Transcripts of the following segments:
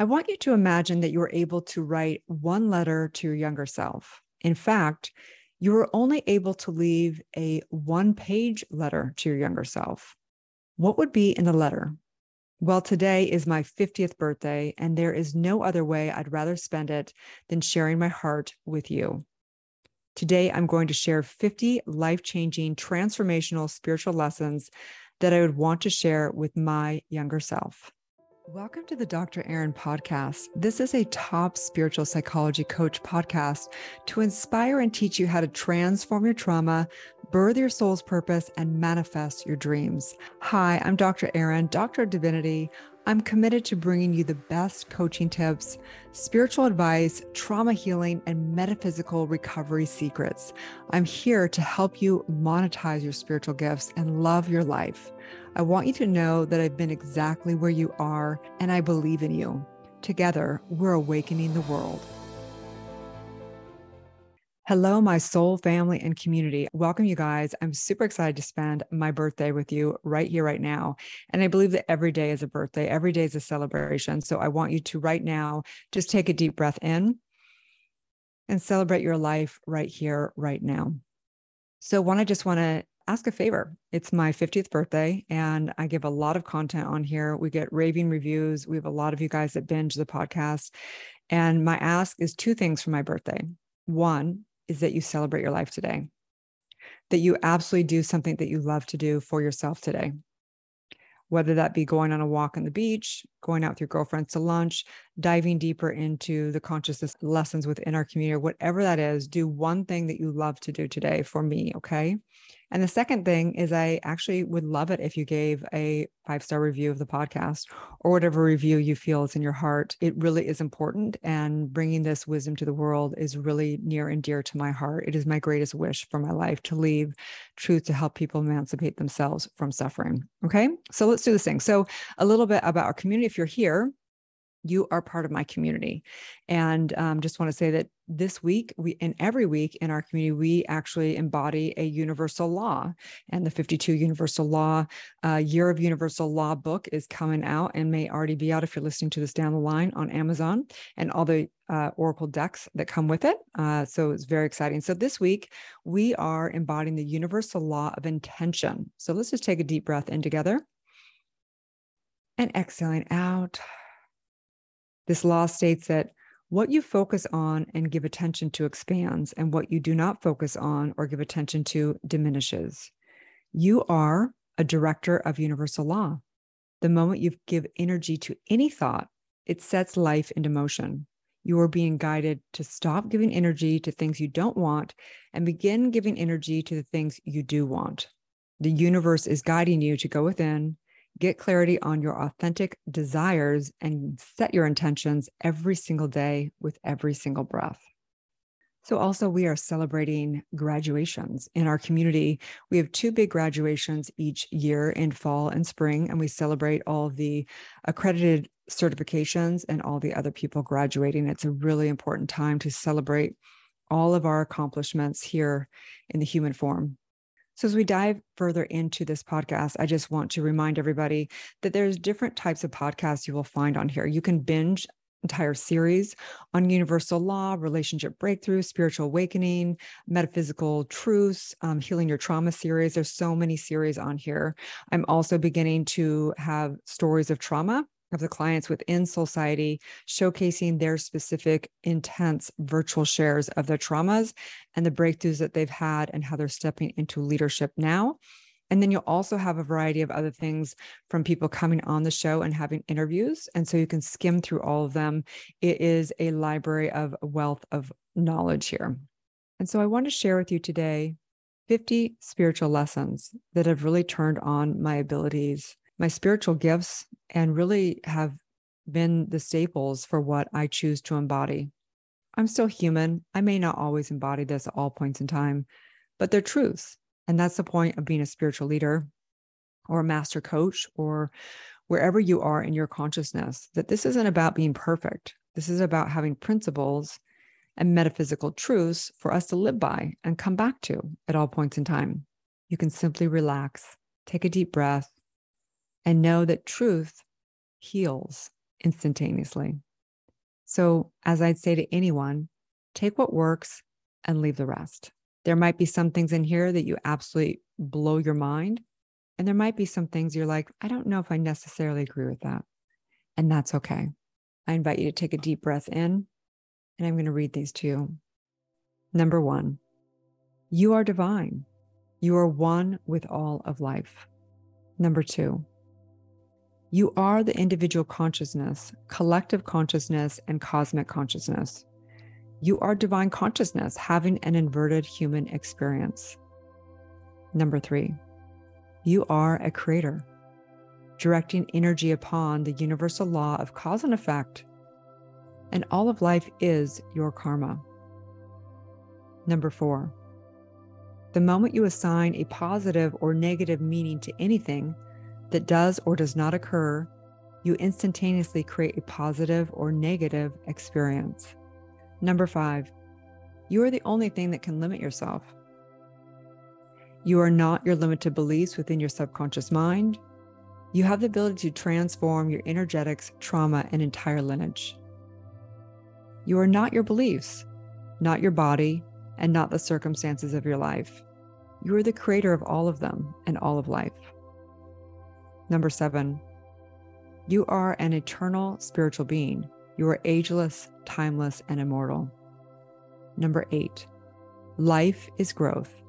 I want you to imagine that you were able to write one letter to your younger self. In fact, you were only able to leave a one page letter to your younger self. What would be in the letter? Well, today is my 50th birthday, and there is no other way I'd rather spend it than sharing my heart with you. Today, I'm going to share 50 life changing, transformational spiritual lessons that I would want to share with my younger self. Welcome to the Dr. Erin podcast. This is a top spiritual psychology coach podcast to inspire and teach you how to transform your trauma, birth your soul's purpose, and manifest your dreams. Hi, I'm Dr. Erin, Doctor of Divinity. I'm committed to bringing you the best coaching tips, spiritual advice, trauma healing, and metaphysical recovery secrets. I'm here to help you monetize your spiritual gifts and love your life. I want you to know that I've been exactly where you are and I believe in you. Together, we're awakening the world. Hello, my soul family and community. Welcome, you guys. I'm super excited to spend my birthday with you right here, right now. And I believe that every day is a birthday, every day is a celebration. So I want you to right now just take a deep breath in and celebrate your life right here, right now. So, one, I just want to ask a favor. It's my 50th birthday, and I give a lot of content on here. We get raving reviews. We have a lot of you guys that binge the podcast. And my ask is two things for my birthday. One is that you celebrate your life today, that you absolutely do something that you love to do for yourself today. Whether that be going on a walk on the beach, going out with your girlfriends to lunch, diving deeper into the consciousness lessons within our community, or whatever that is, do one thing that you love to do today for me. Okay. And the second thing is, I actually would love it if you gave a five star review of the podcast or whatever review you feel is in your heart. It really is important. And bringing this wisdom to the world is really near and dear to my heart. It is my greatest wish for my life to leave truth to help people emancipate themselves from suffering. Okay. So let's do this thing. So, a little bit about our community. If you're here, you are part of my community. And um, just want to say that this week, we and every week in our community, we actually embody a universal law. And the 52 Universal Law uh, Year of Universal Law book is coming out and may already be out if you're listening to this down the line on Amazon and all the uh, Oracle decks that come with it. Uh, so it's very exciting. So this week, we are embodying the universal law of intention. So let's just take a deep breath in together and exhaling out. This law states that what you focus on and give attention to expands, and what you do not focus on or give attention to diminishes. You are a director of universal law. The moment you give energy to any thought, it sets life into motion. You are being guided to stop giving energy to things you don't want and begin giving energy to the things you do want. The universe is guiding you to go within, get clarity on your authentic desires, and set your intentions every single day with every single breath. So, also, we are celebrating graduations in our community. We have two big graduations each year in fall and spring, and we celebrate all the accredited certifications and all the other people graduating. It's a really important time to celebrate all of our accomplishments here in the human form. So, as we dive further into this podcast, I just want to remind everybody that there's different types of podcasts you will find on here. You can binge entire series on universal law, relationship breakthrough, spiritual awakening, metaphysical truths, um, healing your trauma series. There's so many series on here. I'm also beginning to have stories of trauma of the clients within Soulciety showcasing their specific intense virtual shares of their traumas and the breakthroughs that they've had and how they're stepping into leadership now. And then you'll also have a variety of other things from people coming on the show and having interviews. And so you can skim through all of them. It is a library of wealth of knowledge here. And so I want to share with you today 50 spiritual lessons that have really turned on my abilities my spiritual gifts and really have been the staples for what I choose to embody. I'm still human. I may not always embody this at all points in time, but they're truths. And that's the point of being a spiritual leader or a master coach or wherever you are in your consciousness, that this isn't about being perfect. This is about having principles and metaphysical truths for us to live by and come back to at all points in time. You can simply relax, take a deep breath, and know that truth heals instantaneously. So, as I'd say to anyone, take what works and leave the rest. There might be some things in here that you absolutely blow your mind. And there might be some things you're like, I don't know if I necessarily agree with that. And that's okay. I invite you to take a deep breath in, and I'm going to read these to you. Number one, you are divine. You are one with all of life. Number two, you are the individual consciousness, collective consciousness, and cosmic consciousness. You are divine consciousness having an inverted human experience. Number three, you are a creator, directing energy upon the universal law of cause and effect. And all of life is your karma. Number four, the moment you assign a positive or negative meaning to anything, that does or does not occur, you instantaneously create a positive or negative experience. Number five, you are the only thing that can limit yourself. You are not your limited beliefs within your subconscious mind. You have the ability to transform your energetics, trauma, and entire lineage. You are not your beliefs, not your body, and not the circumstances of your life. You are the creator of all of them and all of life. Number seven, you are an eternal spiritual being. You are ageless, timeless, and immortal. Number eight, life is growth.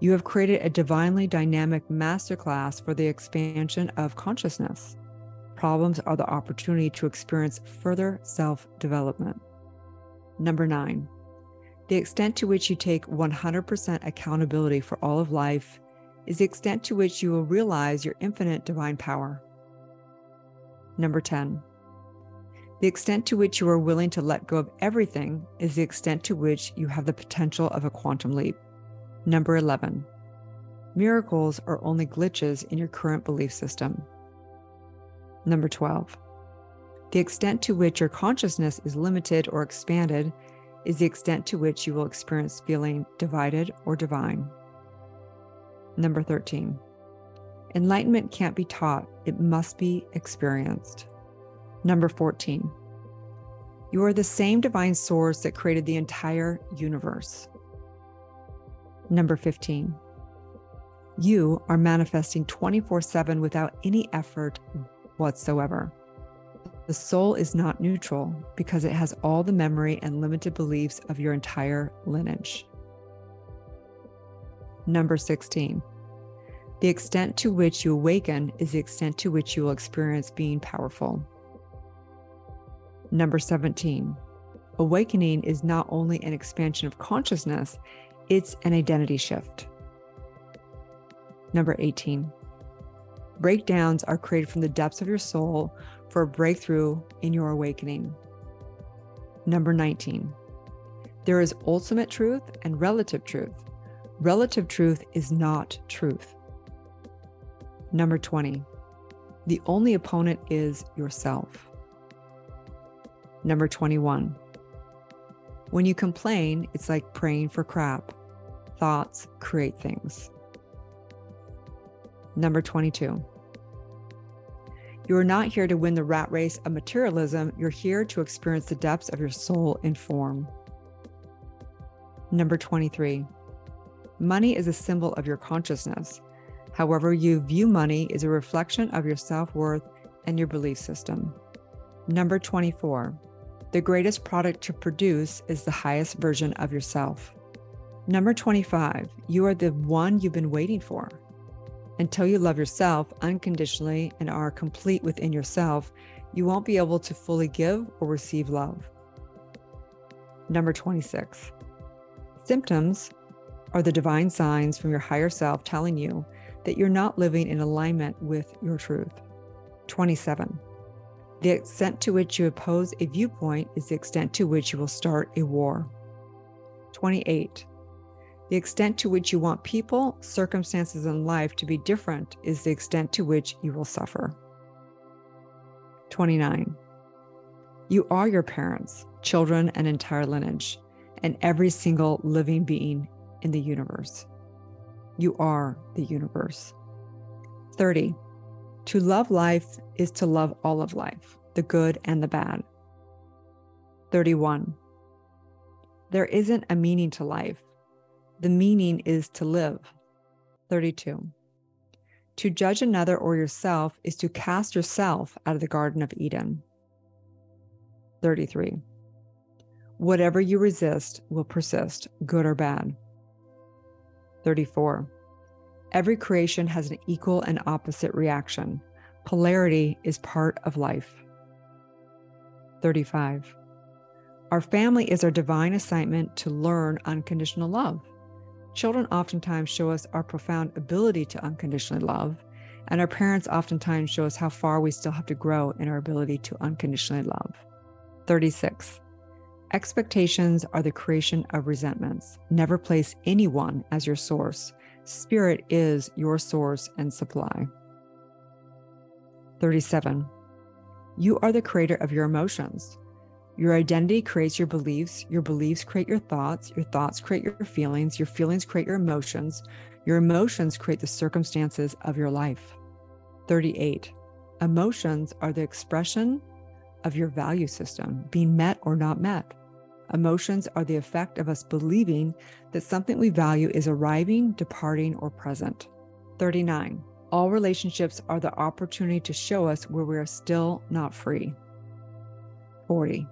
You have created a divinely dynamic masterclass for the expansion of consciousness. Problems are the opportunity to experience further self development. Number nine, the extent to which you take 100% accountability for all of life is the extent to which you will realize your infinite divine power. Number 10. The extent to which you are willing to let go of everything is the extent to which you have the potential of a quantum leap. Number 11. Miracles are only glitches in your current belief system. Number 12. The extent to which your consciousness is limited or expanded is the extent to which you will experience feeling divided or divine. Number 13. Enlightenment can't be taught, it must be experienced. Number 14. You are the same divine source that created the entire universe. Number 15. You are manifesting 24 7 without any effort whatsoever. The soul is not neutral because it has all the memory and limited beliefs of your entire lineage. Number 16. The extent to which you awaken is the extent to which you will experience being powerful. Number 17. Awakening is not only an expansion of consciousness, it's an identity shift. Number 18. Breakdowns are created from the depths of your soul for a breakthrough in your awakening. Number 19. There is ultimate truth and relative truth. Relative truth is not truth. Number 20, the only opponent is yourself. Number 21, when you complain, it's like praying for crap. Thoughts create things. Number 22, you are not here to win the rat race of materialism. You're here to experience the depths of your soul in form. Number 23, Money is a symbol of your consciousness. However, you view money is a reflection of your self worth and your belief system. Number 24. The greatest product to produce is the highest version of yourself. Number 25. You are the one you've been waiting for. Until you love yourself unconditionally and are complete within yourself, you won't be able to fully give or receive love. Number 26. Symptoms are the divine signs from your higher self telling you that you're not living in alignment with your truth. 27. The extent to which you oppose a viewpoint is the extent to which you will start a war. 28. The extent to which you want people, circumstances, and life to be different is the extent to which you will suffer. 29. You are your parents, children, and entire lineage, and every single living being in the universe. You are the universe. 30. To love life is to love all of life, the good and the bad. 31. There isn't a meaning to life. The meaning is to live. 32. To judge another or yourself is to cast yourself out of the Garden of Eden. 33. Whatever you resist will persist, good or bad. 34. Every creation has an equal and opposite reaction. Polarity is part of life. 35. Our family is our divine assignment to learn unconditional love. Children oftentimes show us our profound ability to unconditionally love, and our parents oftentimes show us how far we still have to grow in our ability to unconditionally love. 36. Expectations are the creation of resentments. Never place anyone as your source. Spirit is your source and supply. 37. You are the creator of your emotions. Your identity creates your beliefs. Your beliefs create your thoughts. Your thoughts create your feelings. Your feelings create your emotions. Your emotions create the circumstances of your life. 38. Emotions are the expression of your value system, being met or not met. Emotions are the effect of us believing that something we value is arriving, departing, or present. 39. All relationships are the opportunity to show us where we are still not free. 40.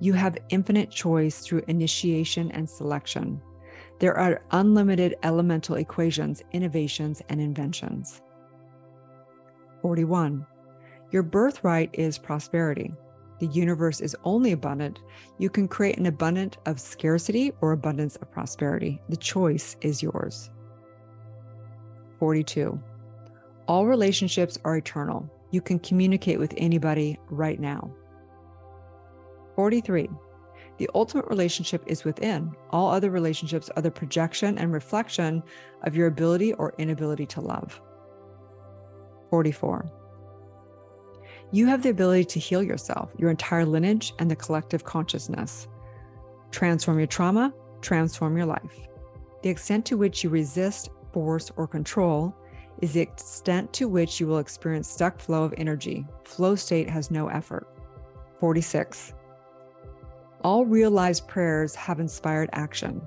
You have infinite choice through initiation and selection. There are unlimited elemental equations, innovations, and inventions. 41. Your birthright is prosperity. The universe is only abundant. You can create an abundance of scarcity or abundance of prosperity. The choice is yours. 42. All relationships are eternal. You can communicate with anybody right now. 43. The ultimate relationship is within. All other relationships are the projection and reflection of your ability or inability to love. 44. You have the ability to heal yourself, your entire lineage, and the collective consciousness. Transform your trauma, transform your life. The extent to which you resist, force, or control is the extent to which you will experience stuck flow of energy. Flow state has no effort. 46. All realized prayers have inspired action.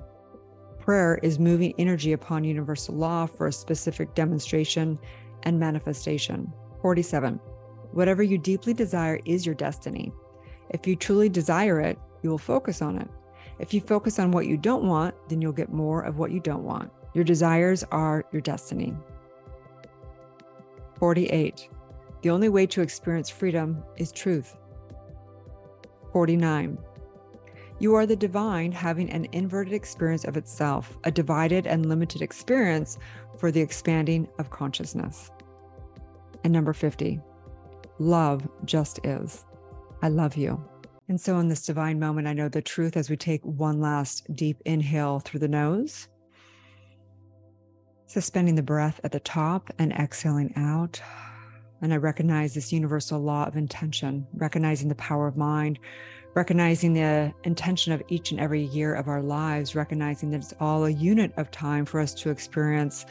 Prayer is moving energy upon universal law for a specific demonstration and manifestation. 47. Whatever you deeply desire is your destiny. If you truly desire it, you will focus on it. If you focus on what you don't want, then you'll get more of what you don't want. Your desires are your destiny. 48. The only way to experience freedom is truth. 49. You are the divine having an inverted experience of itself, a divided and limited experience for the expanding of consciousness. And number 50, love just is. I love you. And so, in this divine moment, I know the truth as we take one last deep inhale through the nose, suspending the breath at the top and exhaling out. And I recognize this universal law of intention, recognizing the power of mind, recognizing the intention of each and every year of our lives, recognizing that it's all a unit of time for us to experience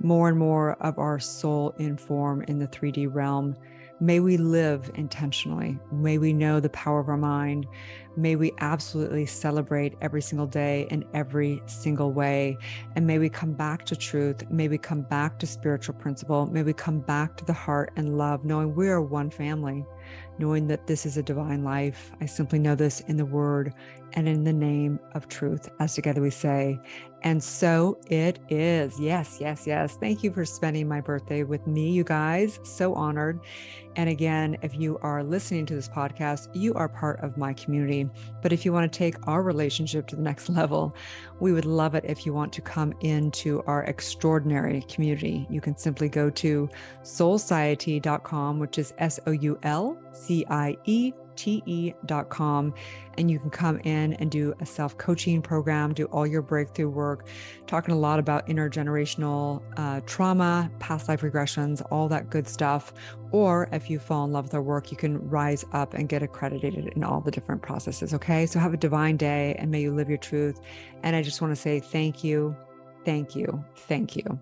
more and more of our soul in form in the 3D realm. May we live intentionally. May we know the power of our mind. May we absolutely celebrate every single day in every single way. And may we come back to truth. May we come back to spiritual principle. May we come back to the heart and love, knowing we are one family knowing that this is a divine life. I simply know this in the word and in the name of truth, as together we say. And so it is. Yes, yes, yes. Thank you for spending my birthday with me, you guys. So honored. And again, if you are listening to this podcast, you are part of my community. But if you want to take our relationship to the next level, we would love it if you want to come into our extraordinary community. You can simply go to soulciety.com, which is S O U L C I E te.com and you can come in and do a self coaching program, do all your breakthrough work, talking a lot about intergenerational uh, trauma, past life regressions, all that good stuff. Or if you fall in love with our work, you can rise up and get accredited in all the different processes. Okay. So have a divine day and may you live your truth. And I just want to say thank you, thank you, thank you.